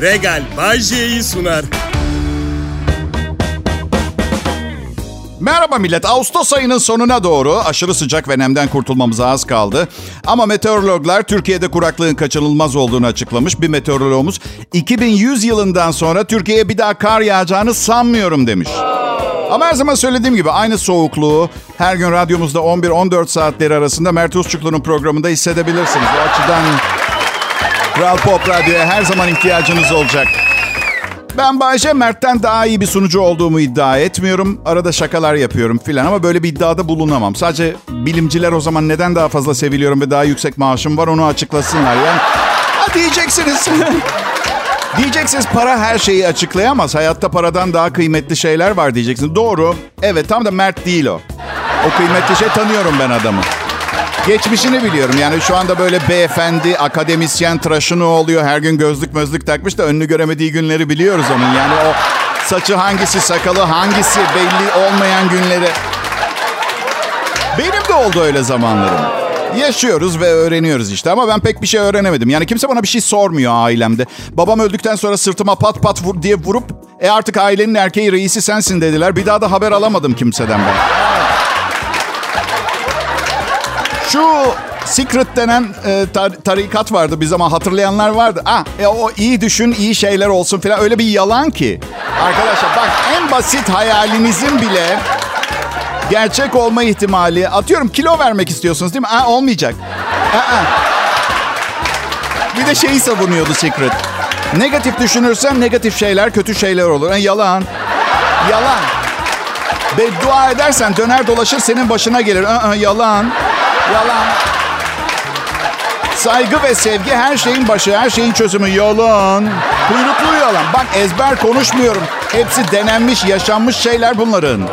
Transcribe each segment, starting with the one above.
Regal Bajje'yi sunar. Merhaba millet. Ağustos ayının sonuna doğru aşırı sıcak ve nemden kurtulmamıza az kaldı. Ama meteorologlar Türkiye'de kuraklığın kaçınılmaz olduğunu açıklamış. Bir meteorologumuz 2100 yılından sonra Türkiye'ye bir daha kar yağacağını sanmıyorum demiş. Ama her zaman söylediğim gibi aynı soğukluğu her gün radyomuzda 11-14 saatleri arasında Mert Usçuklu'nun programında hissedebilirsiniz. O açıdan Kral Pop Radyo'ya her zaman ihtiyacınız olacak. Ben Bayce Mert'ten daha iyi bir sunucu olduğumu iddia etmiyorum. Arada şakalar yapıyorum filan ama böyle bir iddiada bulunamam. Sadece bilimciler o zaman neden daha fazla seviliyorum ve daha yüksek maaşım var onu açıklasınlar. Yani ha diyeceksiniz. diyeceksiniz para her şeyi açıklayamaz. Hayatta paradan daha kıymetli şeyler var diyeceksiniz. Doğru. Evet tam da Mert değil o. O kıymetli şey tanıyorum ben adamı. Geçmişini biliyorum. Yani şu anda böyle beyefendi, akademisyen tıraşını oluyor. Her gün gözlük mözlük takmış da önünü göremediği günleri biliyoruz onun. Yani o saçı hangisi, sakalı hangisi belli olmayan günleri. Benim de oldu öyle zamanlarım. Yaşıyoruz ve öğreniyoruz işte ama ben pek bir şey öğrenemedim. Yani kimse bana bir şey sormuyor ailemde. Babam öldükten sonra sırtıma pat pat vur diye vurup e artık ailenin erkeği reisi sensin dediler. Bir daha da haber alamadım kimseden ben. Şu Secret denen e, tar- tarikat vardı bir zaman hatırlayanlar vardı. Ah, e, o iyi düşün, iyi şeyler olsun falan öyle bir yalan ki. Arkadaşlar bak en basit hayalinizin bile gerçek olma ihtimali. Atıyorum kilo vermek istiyorsunuz değil mi? Aa, olmayacak. Aa. Bir de şeyi savunuyordu Secret. Negatif düşünürsen negatif şeyler, kötü şeyler olur. Yani yalan. Yalan. Beddua edersen döner dolaşır senin başına gelir. Aa, yalan. Yalan. Saygı ve sevgi her şeyin başı, her şeyin çözümü. Yalan. Kuyruklu yalan. Bak ezber konuşmuyorum. Hepsi denenmiş, yaşanmış şeyler bunların.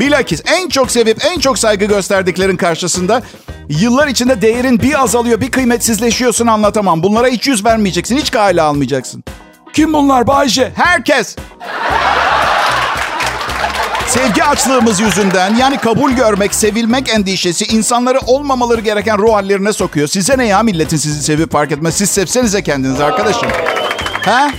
Bilakis en çok sevip en çok saygı gösterdiklerin karşısında yıllar içinde değerin bir azalıyor, bir kıymetsizleşiyorsun anlatamam. Bunlara hiç yüz vermeyeceksin, hiç kale almayacaksın. Kim bunlar Bayce? Herkes. Sevgi açlığımız yüzünden yani kabul görmek, sevilmek endişesi insanları olmamaları gereken ruh hallerine sokuyor. Size ne ya milletin sizi sevip fark etmez. Siz sevsenize kendinizi arkadaşım. Ha?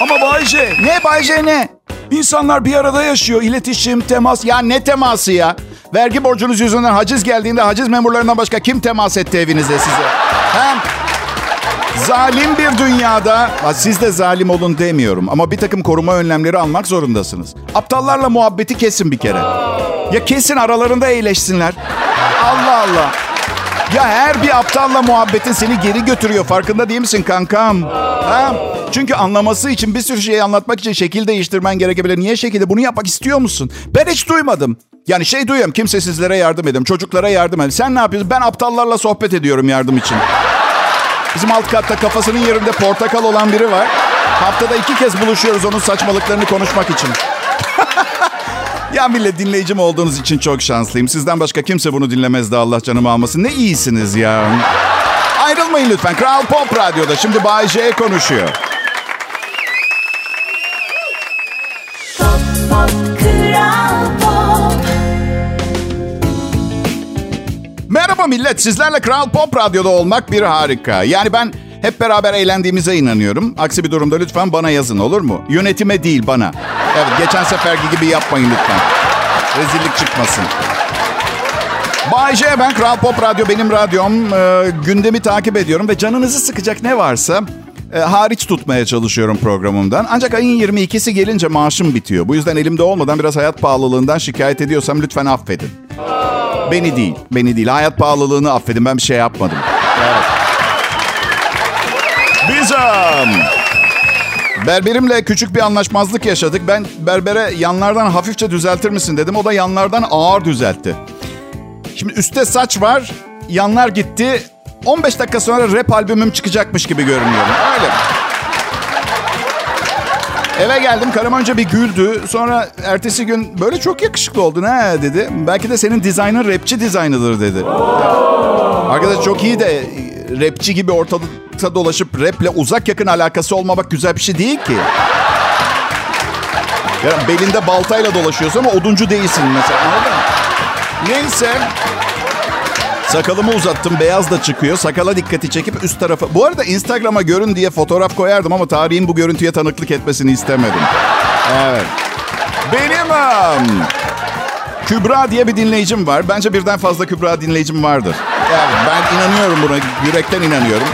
Ama Bayce. Ne Bayce ne? İnsanlar bir arada yaşıyor. İletişim, temas. Ya ne teması ya? Vergi borcunuz yüzünden haciz geldiğinde haciz memurlarından başka kim temas etti evinize size? Ha? Zalim bir dünyada, siz de zalim olun demiyorum ama bir takım koruma önlemleri almak zorundasınız. Aptallarla muhabbeti kesin bir kere. Ya kesin aralarında eğleşsinler. Allah Allah. Ya her bir aptalla muhabbetin seni geri götürüyor. Farkında değil misin kankam? Ha? Çünkü anlaması için bir sürü şeyi anlatmak için şekil değiştirmen gerekebilir. Niye şekilde? Bunu yapmak istiyor musun? Ben hiç duymadım. Yani şey duyuyorum. Kimsesizlere yardım edin. Çocuklara yardım edin. Sen ne yapıyorsun? Ben aptallarla sohbet ediyorum yardım için. Bizim alt katta kafasının yerinde portakal olan biri var. Haftada iki kez buluşuyoruz onun saçmalıklarını konuşmak için. ya millet dinleyicim olduğunuz için çok şanslıyım. Sizden başka kimse bunu dinlemezdi Allah canımı almasın. Ne iyisiniz ya. Ayrılmayın lütfen. Kral Pop Radyo'da şimdi Bay J konuşuyor. Merhaba millet. Sizlerle Kral Pop Radyo'da olmak bir harika. Yani ben hep beraber eğlendiğimize inanıyorum. Aksi bir durumda lütfen bana yazın olur mu? Yönetime değil bana. Evet geçen seferki gibi yapmayın lütfen. Rezillik çıkmasın. Bay J, ben Kral Pop Radyo benim radyom. Ee, gündemi takip ediyorum ve canınızı sıkacak ne varsa e, hariç tutmaya çalışıyorum programımdan. Ancak ayın 22'si gelince maaşım bitiyor. Bu yüzden elimde olmadan biraz hayat pahalılığından şikayet ediyorsam lütfen affedin. Beni değil, beni değil. Hayat pahalılığını affedin. Ben bir şey yapmadım. Evet. Bizim. Berberimle küçük bir anlaşmazlık yaşadık. Ben berbere yanlardan hafifçe düzeltir misin dedim. O da yanlardan ağır düzeltti. Şimdi üstte saç var, yanlar gitti. 15 dakika sonra rap albümüm çıkacakmış gibi görünüyor. Öyle. Eve geldim karım önce bir güldü. Sonra ertesi gün böyle çok yakışıklı oldun ha dedi. Belki de senin dizaynın rapçi dizaynıdır dedi. Arkadaş çok iyi de rapçi gibi ortada dolaşıp raple uzak yakın alakası olmamak güzel bir şey değil ki. Ya belinde baltayla dolaşıyorsun ama oduncu değilsin mesela anladın mı? Neyse. Sakalımı uzattım. Beyaz da çıkıyor. Sakala dikkati çekip üst tarafa... Bu arada Instagram'a görün diye fotoğraf koyardım ama tarihin bu görüntüye tanıklık etmesini istemedim. Evet. Benim... Kübra diye bir dinleyicim var. Bence birden fazla Kübra dinleyicim vardır. Yani ben inanıyorum buna. Yürekten inanıyorum.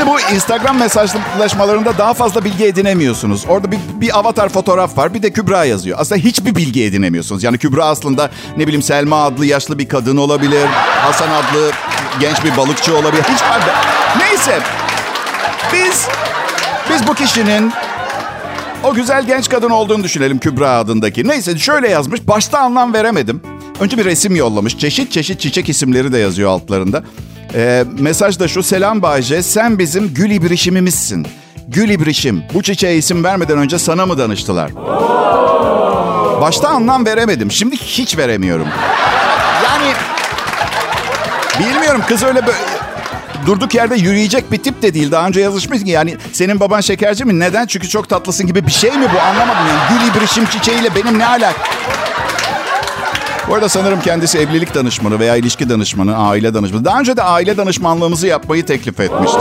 İşte bu Instagram mesajlaşmalarında daha fazla bilgi edinemiyorsunuz. Orada bir, bir avatar fotoğraf var bir de Kübra yazıyor. Aslında hiçbir bilgi edinemiyorsunuz. Yani Kübra aslında ne bileyim Selma adlı yaşlı bir kadın olabilir. Hasan adlı genç bir balıkçı olabilir. Hiç Neyse. Biz biz bu kişinin o güzel genç kadın olduğunu düşünelim Kübra adındaki. Neyse şöyle yazmış. Başta anlam veremedim. Önce bir resim yollamış. Çeşit çeşit çiçek isimleri de yazıyor altlarında. Ee, mesaj da şu. Selam Bayce. Sen bizim gül ibrişimimizsin. Gül ibrişim. Bu çiçeğe isim vermeden önce sana mı danıştılar? Başta anlam veremedim. Şimdi hiç veremiyorum. Yani bilmiyorum kız öyle böyle durduk yerde yürüyecek bir tip de değil. Daha önce yazışmış ki yani senin baban şekerci mi? Neden? Çünkü çok tatlısın gibi bir şey mi bu? Anlamadım yani. Gül ibrişim çiçeğiyle benim ne alak? Bu arada sanırım kendisi evlilik danışmanı veya ilişki danışmanı, aile danışmanı. Daha önce de aile danışmanlığımızı yapmayı teklif etmişti.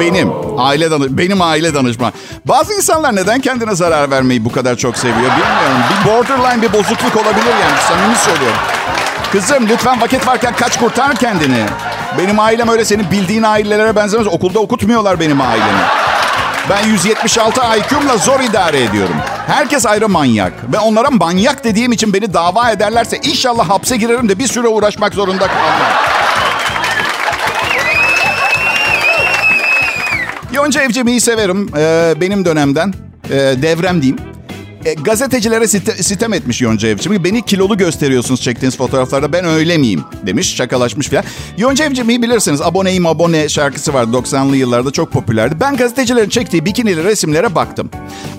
Benim aile danış benim aile danışman. Bazı insanlar neden kendine zarar vermeyi bu kadar çok seviyor bilmiyorum. Bir borderline bir bozukluk olabilir yani samimi söylüyorum. Kızım lütfen vakit varken kaç kurtar kendini. Benim ailem öyle senin bildiğin ailelere benzemez. Okulda okutmuyorlar benim ailemi. Ben 176 IQ'mla zor idare ediyorum. Herkes ayrı manyak. Ve onlara manyak dediğim için beni dava ederlerse inşallah hapse girerim de bir süre uğraşmak zorunda kalmam. Yonca Evcimik'i severim. Ee, benim dönemden. Ee, devrem diyeyim. E, gazetecilere site, sitem etmiş Yonca Evcimik. Beni kilolu gösteriyorsunuz çektiğiniz fotoğraflarda. Ben öyle miyim? Demiş. Şakalaşmış falan. Yonca Evcimik'i bilirsiniz. Aboneyim abone şarkısı vardı 90'lı yıllarda. Çok popülerdi. Ben gazetecilerin çektiği bikinili resimlere baktım.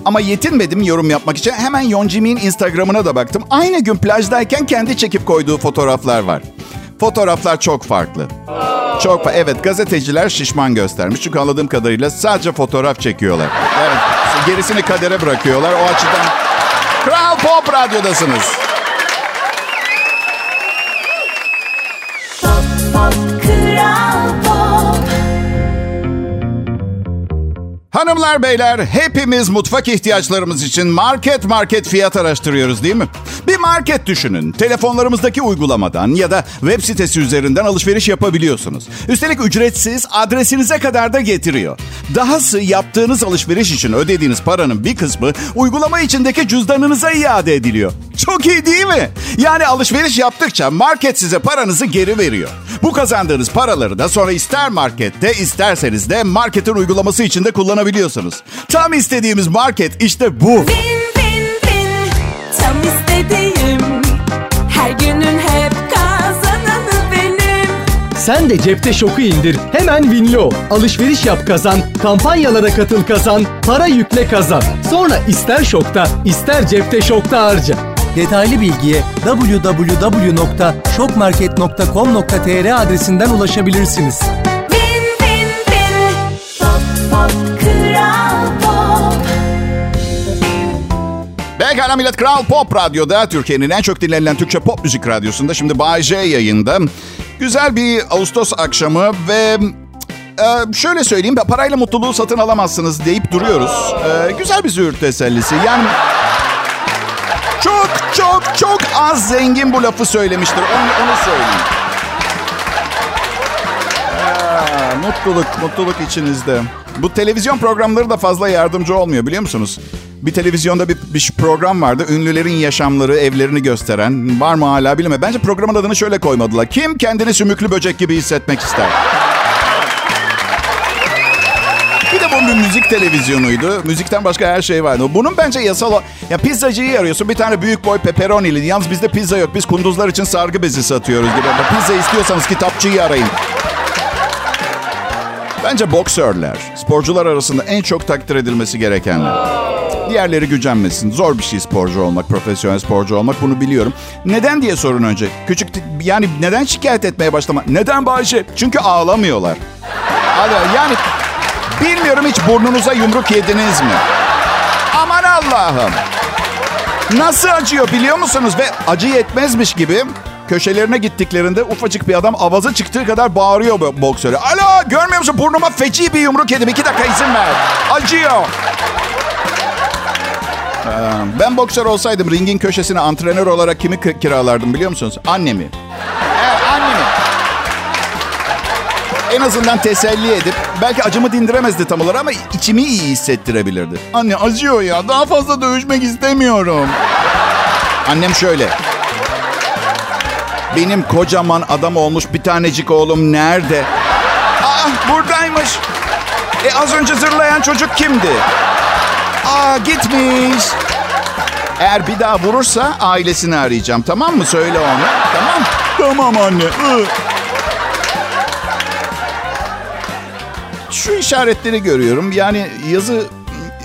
Ama yetinmedim yorum yapmak için. Hemen Yoncimik'in Instagram'ına da baktım. Aynı gün plajdayken kendi çekip koyduğu fotoğraflar var. Fotoğraflar çok farklı. Çok fa- Evet gazeteciler şişman göstermiş. Çünkü anladığım kadarıyla sadece fotoğraf çekiyorlar. Evet gerisini kadere bırakıyorlar. O açıdan Kral Pop Radyo'dasınız. Hanımlar beyler hepimiz mutfak ihtiyaçlarımız için market market fiyat araştırıyoruz değil mi? Bir market düşünün. Telefonlarımızdaki uygulamadan ya da web sitesi üzerinden alışveriş yapabiliyorsunuz. Üstelik ücretsiz adresinize kadar da getiriyor. Dahası yaptığınız alışveriş için ödediğiniz paranın bir kısmı uygulama içindeki cüzdanınıza iade ediliyor. Çok iyi değil mi? Yani alışveriş yaptıkça market size paranızı geri veriyor. Bu kazandığınız paraları da sonra ister markette isterseniz de marketin uygulaması içinde kullanabiliyorsunuz. Tam istediğimiz market işte bu. Win win win Tam istediğim Her günün hep kazananı benim Sen de cepte şoku indir. Hemen Winlo. Alışveriş yap kazan, kampanyalara katıl kazan, para yükle kazan. Sonra ister şokta, ister cepte şokta harca. Detaylı bilgiye www.şokmarket.com.tr adresinden ulaşabilirsiniz. Win win win Pop pop kral pop Pekala millet Kral Pop Radyo'da Türkiye'nin en çok dinlenilen Türkçe pop müzik radyosunda şimdi Bay J yayında. Güzel bir Ağustos akşamı ve e, şöyle söyleyeyim parayla mutluluğu satın alamazsınız deyip duruyoruz. E, güzel bir züğürt tesellisi. Yani çok çok çok az zengin bu lafı söylemiştir. Onu, onu söyleyeyim. Aa, mutluluk, mutluluk içinizde. Bu televizyon programları da fazla yardımcı olmuyor biliyor musunuz? Bir televizyonda bir, bir program vardı. Ünlülerin yaşamları, evlerini gösteren. Var mı hala bilmiyorum. Bence programın adını şöyle koymadılar. Kim kendini sümüklü böcek gibi hissetmek ister? Bu bir müzik televizyonuydu. Müzikten başka her şey vardı. Bunun bence yasal... Ya pizzacıyı arıyorsun. Bir tane büyük boy pepperonili. Yalnız bizde pizza yok. Biz kunduzlar için sargı bezi satıyoruz gibi. Pizza istiyorsanız kitapçıyı arayın. Bence boksörler, sporcular arasında en çok takdir edilmesi gerekenler. Diğerleri gücenmesin. Zor bir şey sporcu olmak, profesyonel sporcu olmak bunu biliyorum. Neden diye sorun önce. Küçük yani neden şikayet etmeye başlama? Neden Bayşe? Çünkü ağlamıyorlar. Hadi yani bilmiyorum hiç burnunuza yumruk yediniz mi? Aman Allah'ım. Nasıl acıyor biliyor musunuz? Ve acı yetmezmiş gibi köşelerine gittiklerinde ufacık bir adam avazı çıktığı kadar bağırıyor boksöre. Alo görmüyor musun burnuma feci bir yumruk yedim. İki dakika izin ver. Acıyor. Ee, Ben boksör olsaydım ringin köşesine antrenör olarak kimi kiralardım biliyor musunuz? Annemi. En azından teselli edip belki acımı dindiremezdi tam olarak ama içimi iyi hissettirebilirdi. Anne acıyor ya daha fazla dövüşmek istemiyorum. Annem şöyle. Benim kocaman adam olmuş bir tanecik oğlum nerede? Aa buradaymış. E az önce zırlayan çocuk kimdi? Aa gitmiş. Eğer bir daha vurursa ailesini arayacağım. Tamam mı? Söyle ona. Tamam. Tamam anne. Ih. Şu işaretleri görüyorum. Yani yazı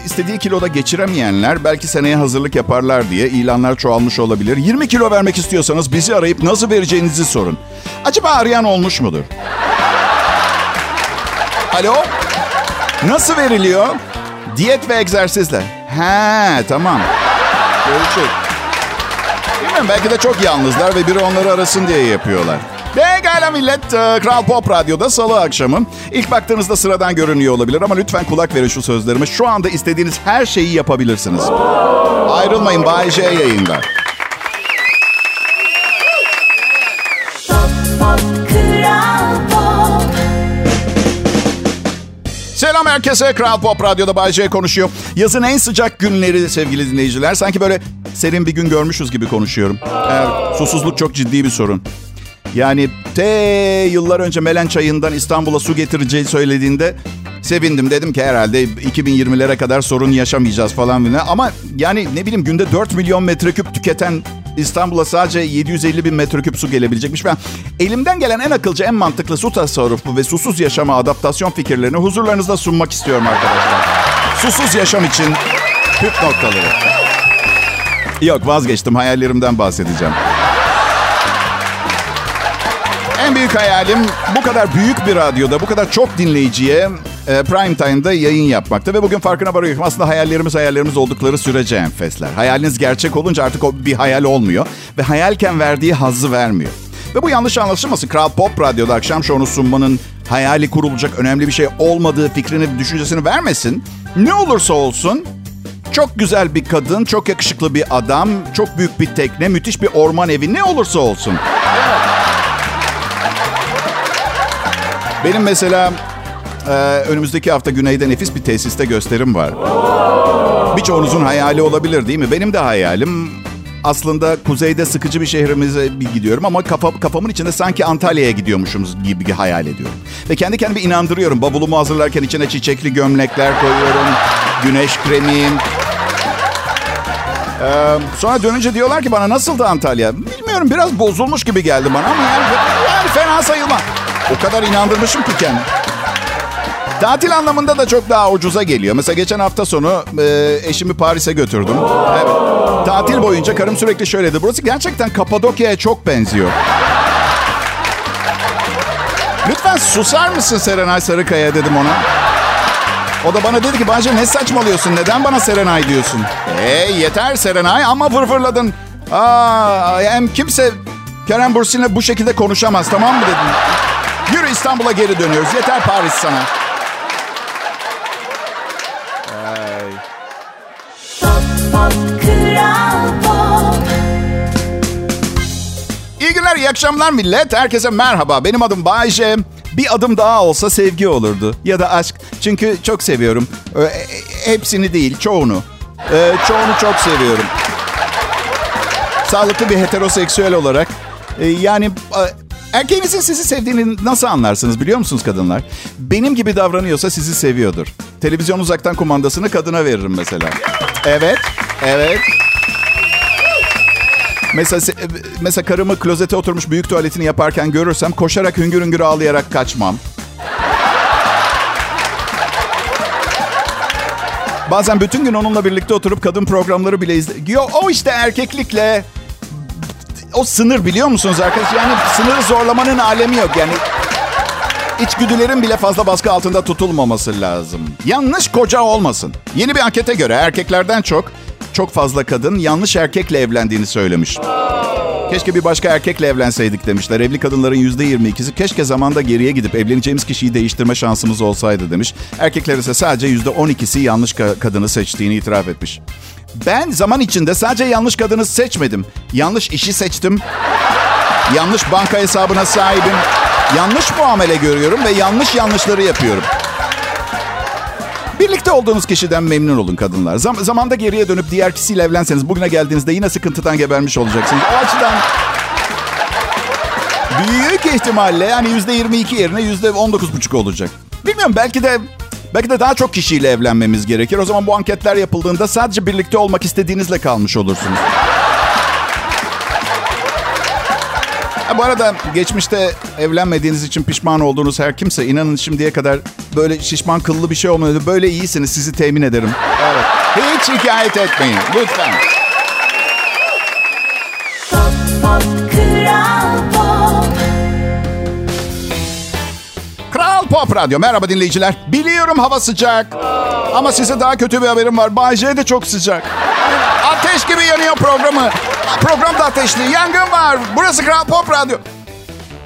istediği kiloda geçiremeyenler belki seneye hazırlık yaparlar diye ilanlar çoğalmış olabilir. 20 kilo vermek istiyorsanız bizi arayıp nasıl vereceğinizi sorun. Acaba arayan olmuş mudur? Alo? Nasıl veriliyor? Diyet ve egzersizle. He tamam. Görüşürüz. Bilmiyorum belki de çok yalnızlar ve biri onları arasın diye yapıyorlar. Pekala millet. e, Kral Pop Radyo'da salı akşamı. İlk baktığınızda sıradan görünüyor olabilir ama lütfen kulak verin şu sözlerime. Şu anda istediğiniz her şeyi yapabilirsiniz. Ayrılmayın Bay J yayında. Selam herkese. Kral Pop Radyo'da Bay J konuşuyor. Yazın en sıcak günleri sevgili dinleyiciler. Sanki böyle serin bir gün görmüşüz gibi konuşuyorum. Evet, susuzluk çok ciddi bir sorun. Yani te yıllar önce Melen Çayı'ndan İstanbul'a su getireceği söylediğinde sevindim. Dedim ki herhalde 2020'lere kadar sorun yaşamayacağız falan filan. Ama yani ne bileyim günde 4 milyon metreküp tüketen İstanbul'a sadece 750 bin metreküp su gelebilecekmiş. Ben elimden gelen en akılcı, en mantıklı su tasarrufu ve susuz yaşama adaptasyon fikirlerini huzurlarınızda sunmak istiyorum arkadaşlar. Susuz yaşam için püf noktaları. Yok vazgeçtim hayallerimden bahsedeceğim. En büyük hayalim bu kadar büyük bir radyoda, bu kadar çok dinleyiciye e, prime time'da yayın yapmakta. Ve bugün farkına varıyorum. Aslında hayallerimiz hayallerimiz oldukları sürece enfesler. Hayaliniz gerçek olunca artık o bir hayal olmuyor. Ve hayalken verdiği hazzı vermiyor. Ve bu yanlış anlaşılmasın. Kral Pop Radyo'da akşam şovunu sunmanın hayali kurulacak önemli bir şey olmadığı fikrini, düşüncesini vermesin. Ne olursa olsun çok güzel bir kadın, çok yakışıklı bir adam, çok büyük bir tekne, müthiş bir orman evi ne olursa olsun. Benim mesela e, önümüzdeki hafta güneyde nefis bir tesiste gösterim var. Birçoğunuzun hayali olabilir değil mi? Benim de hayalim aslında kuzeyde sıkıcı bir şehrimize bir gidiyorum ama kafa, kafamın içinde sanki Antalya'ya gidiyormuşum gibi hayal ediyorum. Ve kendi kendime inandırıyorum. Bavulumu hazırlarken içine çiçekli gömlekler koyuyorum. Güneş kremim. Ee, sonra dönünce diyorlar ki bana nasıldı Antalya? Bilmiyorum biraz bozulmuş gibi geldi bana ama yani, yani fena sayılmaz. O kadar inandırmışım ki kendimi. Tatil anlamında da çok daha ucuza geliyor. Mesela geçen hafta sonu e, eşimi Paris'e götürdüm. Evet. Tatil boyunca karım sürekli şöyle dedi. Burası gerçekten Kapadokya'ya çok benziyor. Lütfen susar mısın Serenay Sarıkaya dedim ona. O da bana dedi ki Bahçe ne saçmalıyorsun? Neden bana Serenay diyorsun? Hey yeter Serenay ama fırfırladın. Aa, hem kimse Kerem Bursin'le bu şekilde konuşamaz tamam mı dedim. Yürü İstanbul'a geri dönüyoruz. Yeter Paris sana. Ay. Pop pop kral pop İyi günler, iyi akşamlar millet. Herkese merhaba. Benim adım Bayce. Bir adım daha olsa sevgi olurdu. Ya da aşk. Çünkü çok seviyorum. E- hepsini değil, çoğunu. Çoğunu çok seviyorum. Sağlıklı bir heteroseksüel olarak. e, yani erkeğinizin sizi sevdiğini nasıl anlarsınız biliyor musunuz kadınlar? Benim gibi davranıyorsa sizi seviyordur. Televizyon uzaktan kumandasını kadına veririm mesela. Evet, evet. Mesela, se- mesela karımı klozete oturmuş büyük tuvaletini yaparken görürsem koşarak hüngür hüngür ağlayarak kaçmam. Bazen bütün gün onunla birlikte oturup kadın programları bile izle... Yo, o işte erkeklikle o sınır biliyor musunuz arkadaş? Yani sınırı zorlamanın alemi yok. Yani içgüdülerin bile fazla baskı altında tutulmaması lazım. Yanlış koca olmasın. Yeni bir ankete göre erkeklerden çok çok fazla kadın yanlış erkekle evlendiğini söylemiş. Keşke bir başka erkekle evlenseydik demişler. Evli kadınların yüzde 22'si keşke zamanda geriye gidip evleneceğimiz kişiyi değiştirme şansımız olsaydı demiş. Erkekler ise sadece yüzde 12'si yanlış ka- kadını seçtiğini itiraf etmiş. Ben zaman içinde sadece yanlış kadını seçmedim. Yanlış işi seçtim. Yanlış banka hesabına sahibim. Yanlış muamele görüyorum ve yanlış yanlışları yapıyorum. Birlikte olduğunuz kişiden memnun olun kadınlar. Zam- zamanda geriye dönüp diğer kişiyle evlenseniz bugüne geldiğinizde yine sıkıntıdan gebermiş olacaksınız. O açıdan büyük ihtimalle yani yüzde 22 yerine yüzde 19,5 olacak. Bilmiyorum belki de belki de daha çok kişiyle evlenmemiz gerekir. O zaman bu anketler yapıldığında sadece birlikte olmak istediğinizle kalmış olursunuz. Bu arada geçmişte evlenmediğiniz için pişman olduğunuz her kimse inanın şimdiye kadar böyle şişman kıllı bir şey olmadı. Böyle iyisiniz sizi temin ederim. Evet. Hiç şikayet etmeyin lütfen. Kral Pop Radyo. Merhaba dinleyiciler. Biliyorum hava sıcak. Ama size daha kötü bir haberim var. Bay J de çok sıcak. Ateş gibi yanıyor programı. Program da ateşli. Yangın var. Burası Kral Pop Radyo.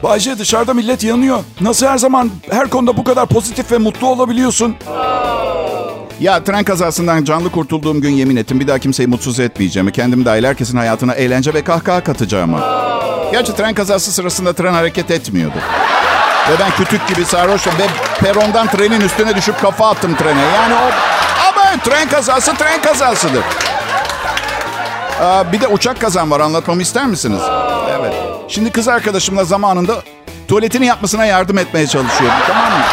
Bay J dışarıda millet yanıyor. Nasıl her zaman her konuda bu kadar pozitif ve mutlu olabiliyorsun? Ya tren kazasından canlı kurtulduğum gün yemin ettim bir daha kimseyi mutsuz etmeyeceğimi, kendim dahil herkesin hayatına eğlence ve kahkaha katacağımı. Gerçi tren kazası sırasında tren hareket etmiyordu. Ve ben kütük gibi sarhoşum ve perondan trenin üstüne düşüp kafa attım trene. Yani o... Ama tren kazası tren kazasıdır. Aa, bir de uçak kazan var anlatmamı ister misiniz? Evet. Şimdi kız arkadaşımla zamanında tuvaletini yapmasına yardım etmeye çalışıyorum. Tamam mı?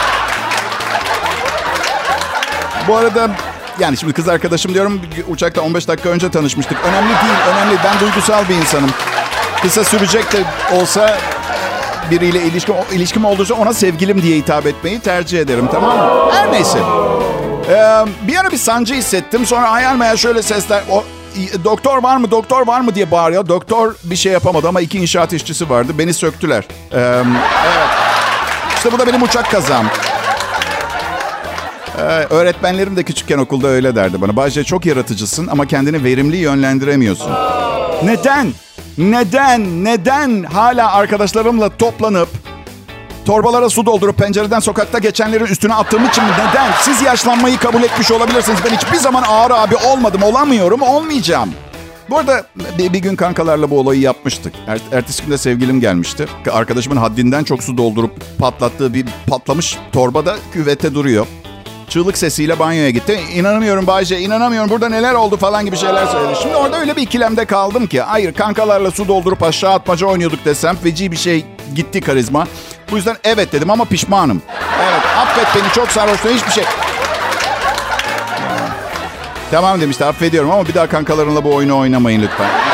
Bu arada yani şimdi kız arkadaşım diyorum uçakta 15 dakika önce tanışmıştık. Önemli değil, önemli. Ben duygusal bir insanım. Kısa sürecek de olsa biriyle ilişkim, ilişkim olduysa ona sevgilim diye hitap etmeyi tercih ederim tamam mı? Her neyse. Ee, bir ara bir sancı hissettim. Sonra hayal meyal şöyle sesler... O, doktor var mı, doktor var mı diye bağırıyor. Doktor bir şey yapamadı ama iki inşaat işçisi vardı. Beni söktüler. Ee, evet. İşte bu da benim uçak kazam. Ee, öğretmenlerim de küçükken okulda öyle derdi bana. Bahçe çok yaratıcısın ama kendini verimli yönlendiremiyorsun. Neden? Neden? Neden hala arkadaşlarımla toplanıp torbalara su doldurup pencereden sokakta geçenlerin üstüne attığım için mi? Neden? Siz yaşlanmayı kabul etmiş olabilirsiniz. Ben hiçbir zaman ağır abi olmadım, olamıyorum, olmayacağım. Bu arada bir, bir gün kankalarla bu olayı yapmıştık. Er, ertesi günde sevgilim gelmişti. Arkadaşımın haddinden çok su doldurup patlattığı bir patlamış torba da küvette duruyor. Çığlık sesiyle banyoya gitti. İnanamıyorum Bayce, inanamıyorum burada neler oldu falan gibi şeyler söyledi. Şimdi orada öyle bir ikilemde kaldım ki. Hayır kankalarla su doldurup aşağı atmaca oynuyorduk desem feci bir şey gitti karizma. Bu yüzden evet dedim ama pişmanım. Evet affet beni çok sarhoştum hiçbir şey. Tamam demişti affediyorum ama bir daha kankalarınla bu oyunu oynamayın lütfen.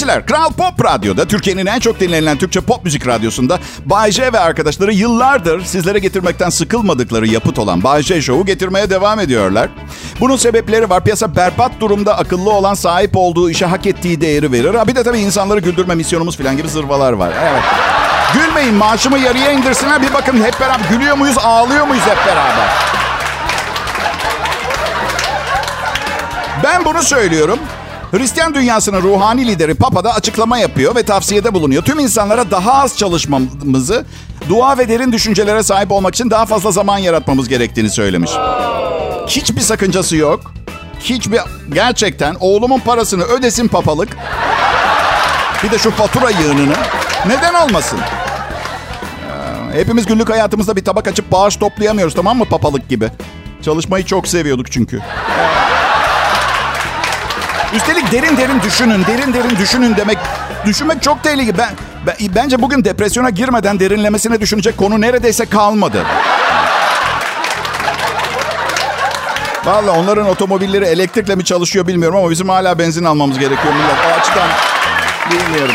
Dinleyiciler. Kral Pop Radyo'da Türkiye'nin en çok dinlenilen Türkçe pop müzik radyosunda Bay J ve arkadaşları yıllardır sizlere getirmekten sıkılmadıkları yapıt olan Bay J Show'u getirmeye devam ediyorlar. Bunun sebepleri var. Piyasa berbat durumda akıllı olan sahip olduğu işe hak ettiği değeri verir. Ha bir de tabii insanları güldürme misyonumuz falan gibi zırvalar var. Evet. Gülmeyin maaşımı yarıya indirsinler bir bakın hep beraber gülüyor muyuz ağlıyor muyuz hep beraber. Ben bunu söylüyorum. Hristiyan dünyasının ruhani lideri Papa da açıklama yapıyor ve tavsiyede bulunuyor. Tüm insanlara daha az çalışmamızı, dua ve derin düşüncelere sahip olmak için daha fazla zaman yaratmamız gerektiğini söylemiş. Hiçbir sakıncası yok. Hiçbir gerçekten oğlumun parasını ödesin papalık. Bir de şu fatura yığınını. Neden olmasın? Ee, Hepimiz günlük hayatımızda bir tabak açıp bağış toplayamıyoruz tamam mı papalık gibi. Çalışmayı çok seviyorduk çünkü. Üstelik derin derin düşünün, derin derin düşünün demek. Düşünmek çok tehlikeli. Ben, ben bence bugün depresyona girmeden derinlemesine düşünecek konu neredeyse kalmadı. Vallahi onların otomobilleri elektrikle mi çalışıyor bilmiyorum ama bizim hala benzin almamız gerekiyor millet. O açıdan bilmiyorum.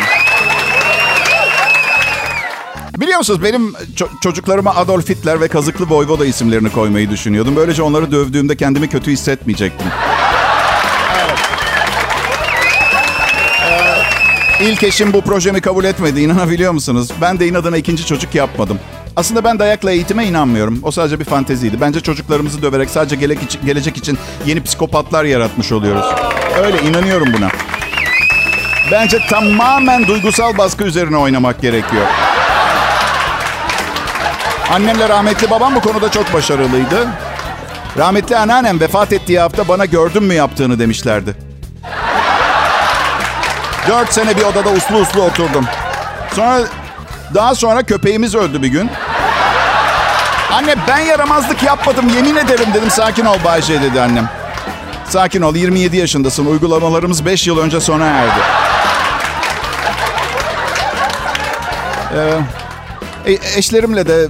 Biliyor musunuz benim ço- çocuklarıma Adolf Hitler ve Kazıklı Voyvoda isimlerini koymayı düşünüyordum. Böylece onları dövdüğümde kendimi kötü hissetmeyecektim. İlk eşim bu projemi kabul etmedi. İnanabiliyor musunuz? Ben de inadına ikinci çocuk yapmadım. Aslında ben dayakla eğitime inanmıyorum. O sadece bir fanteziydi. Bence çocuklarımızı döverek sadece gelek için, gelecek için yeni psikopatlar yaratmış oluyoruz. Öyle inanıyorum buna. Bence tamamen duygusal baskı üzerine oynamak gerekiyor. Annemle rahmetli babam bu konuda çok başarılıydı. Rahmetli anneannem vefat ettiği hafta bana gördün mü yaptığını demişlerdi. Dört sene bir odada uslu uslu oturdum. Sonra daha sonra köpeğimiz öldü bir gün. Anne ben yaramazlık yapmadım yemin ederim dedim. Sakin ol Bayce dedi annem. Sakin ol 27 yaşındasın. Uygulamalarımız 5 yıl önce sona erdi. Ee, e- eşlerimle de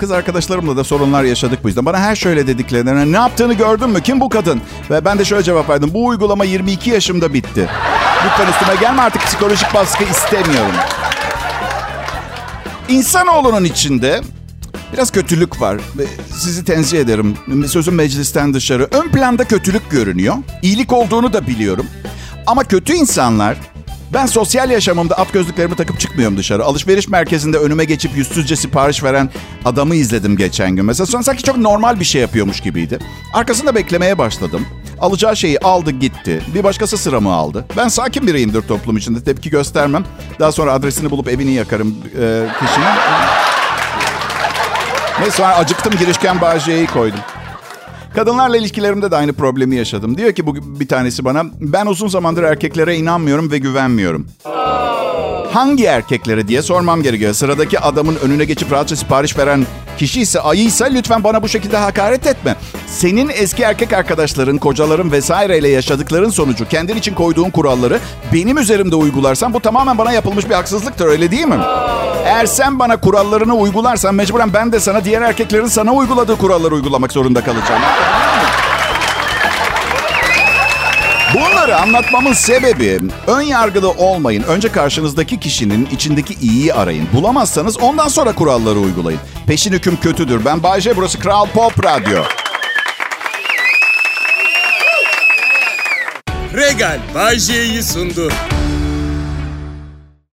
kız arkadaşlarımla da sorunlar yaşadık bu yüzden. Bana her şöyle dediklerine ne yaptığını gördün mü? Kim bu kadın? Ve ben de şöyle cevap verdim. Bu uygulama 22 yaşımda bitti. Lütfen üstüme gelme artık psikolojik baskı istemiyorum. İnsanoğlunun içinde biraz kötülük var. Sizi tenzih ederim. Sözüm meclisten dışarı. Ön planda kötülük görünüyor. İyilik olduğunu da biliyorum. Ama kötü insanlar ben sosyal yaşamımda at gözlüklerimi takıp çıkmıyorum dışarı. Alışveriş merkezinde önüme geçip yüzsüzce sipariş veren adamı izledim geçen gün. Mesela sanki çok normal bir şey yapıyormuş gibiydi. Arkasında beklemeye başladım. Alacağı şeyi aldı gitti. Bir başkası sıramı aldı. Ben sakin biriyimdir toplum içinde. Tepki göstermem. Daha sonra adresini bulup evini yakarım e, kişinin. Neyse sonra acıktım girişken Bağcay'ı koydum. Kadınlarla ilişkilerimde de aynı problemi yaşadım. Diyor ki bu bir tanesi bana ben uzun zamandır erkeklere inanmıyorum ve güvenmiyorum. Hangi erkeklere diye sormam gerekiyor. Sıradaki adamın önüne geçip rahatça sipariş veren kişi ise ayıysa lütfen bana bu şekilde hakaret etme. Senin eski erkek arkadaşların, kocaların vesaireyle yaşadıkların sonucu kendin için koyduğun kuralları benim üzerimde uygularsan bu tamamen bana yapılmış bir haksızlıktır öyle değil mi? Eğer sen bana kurallarını uygularsan mecburen ben de sana diğer erkeklerin sana uyguladığı kuralları uygulamak zorunda kalacağım. Bunları anlatmamın sebebi ön yargılı olmayın. Önce karşınızdaki kişinin içindeki iyiyi arayın. Bulamazsanız ondan sonra kuralları uygulayın. Peşin hüküm kötüdür. Ben Bayce burası Kral Pop Radyo. Regal Bay J'yi sundu.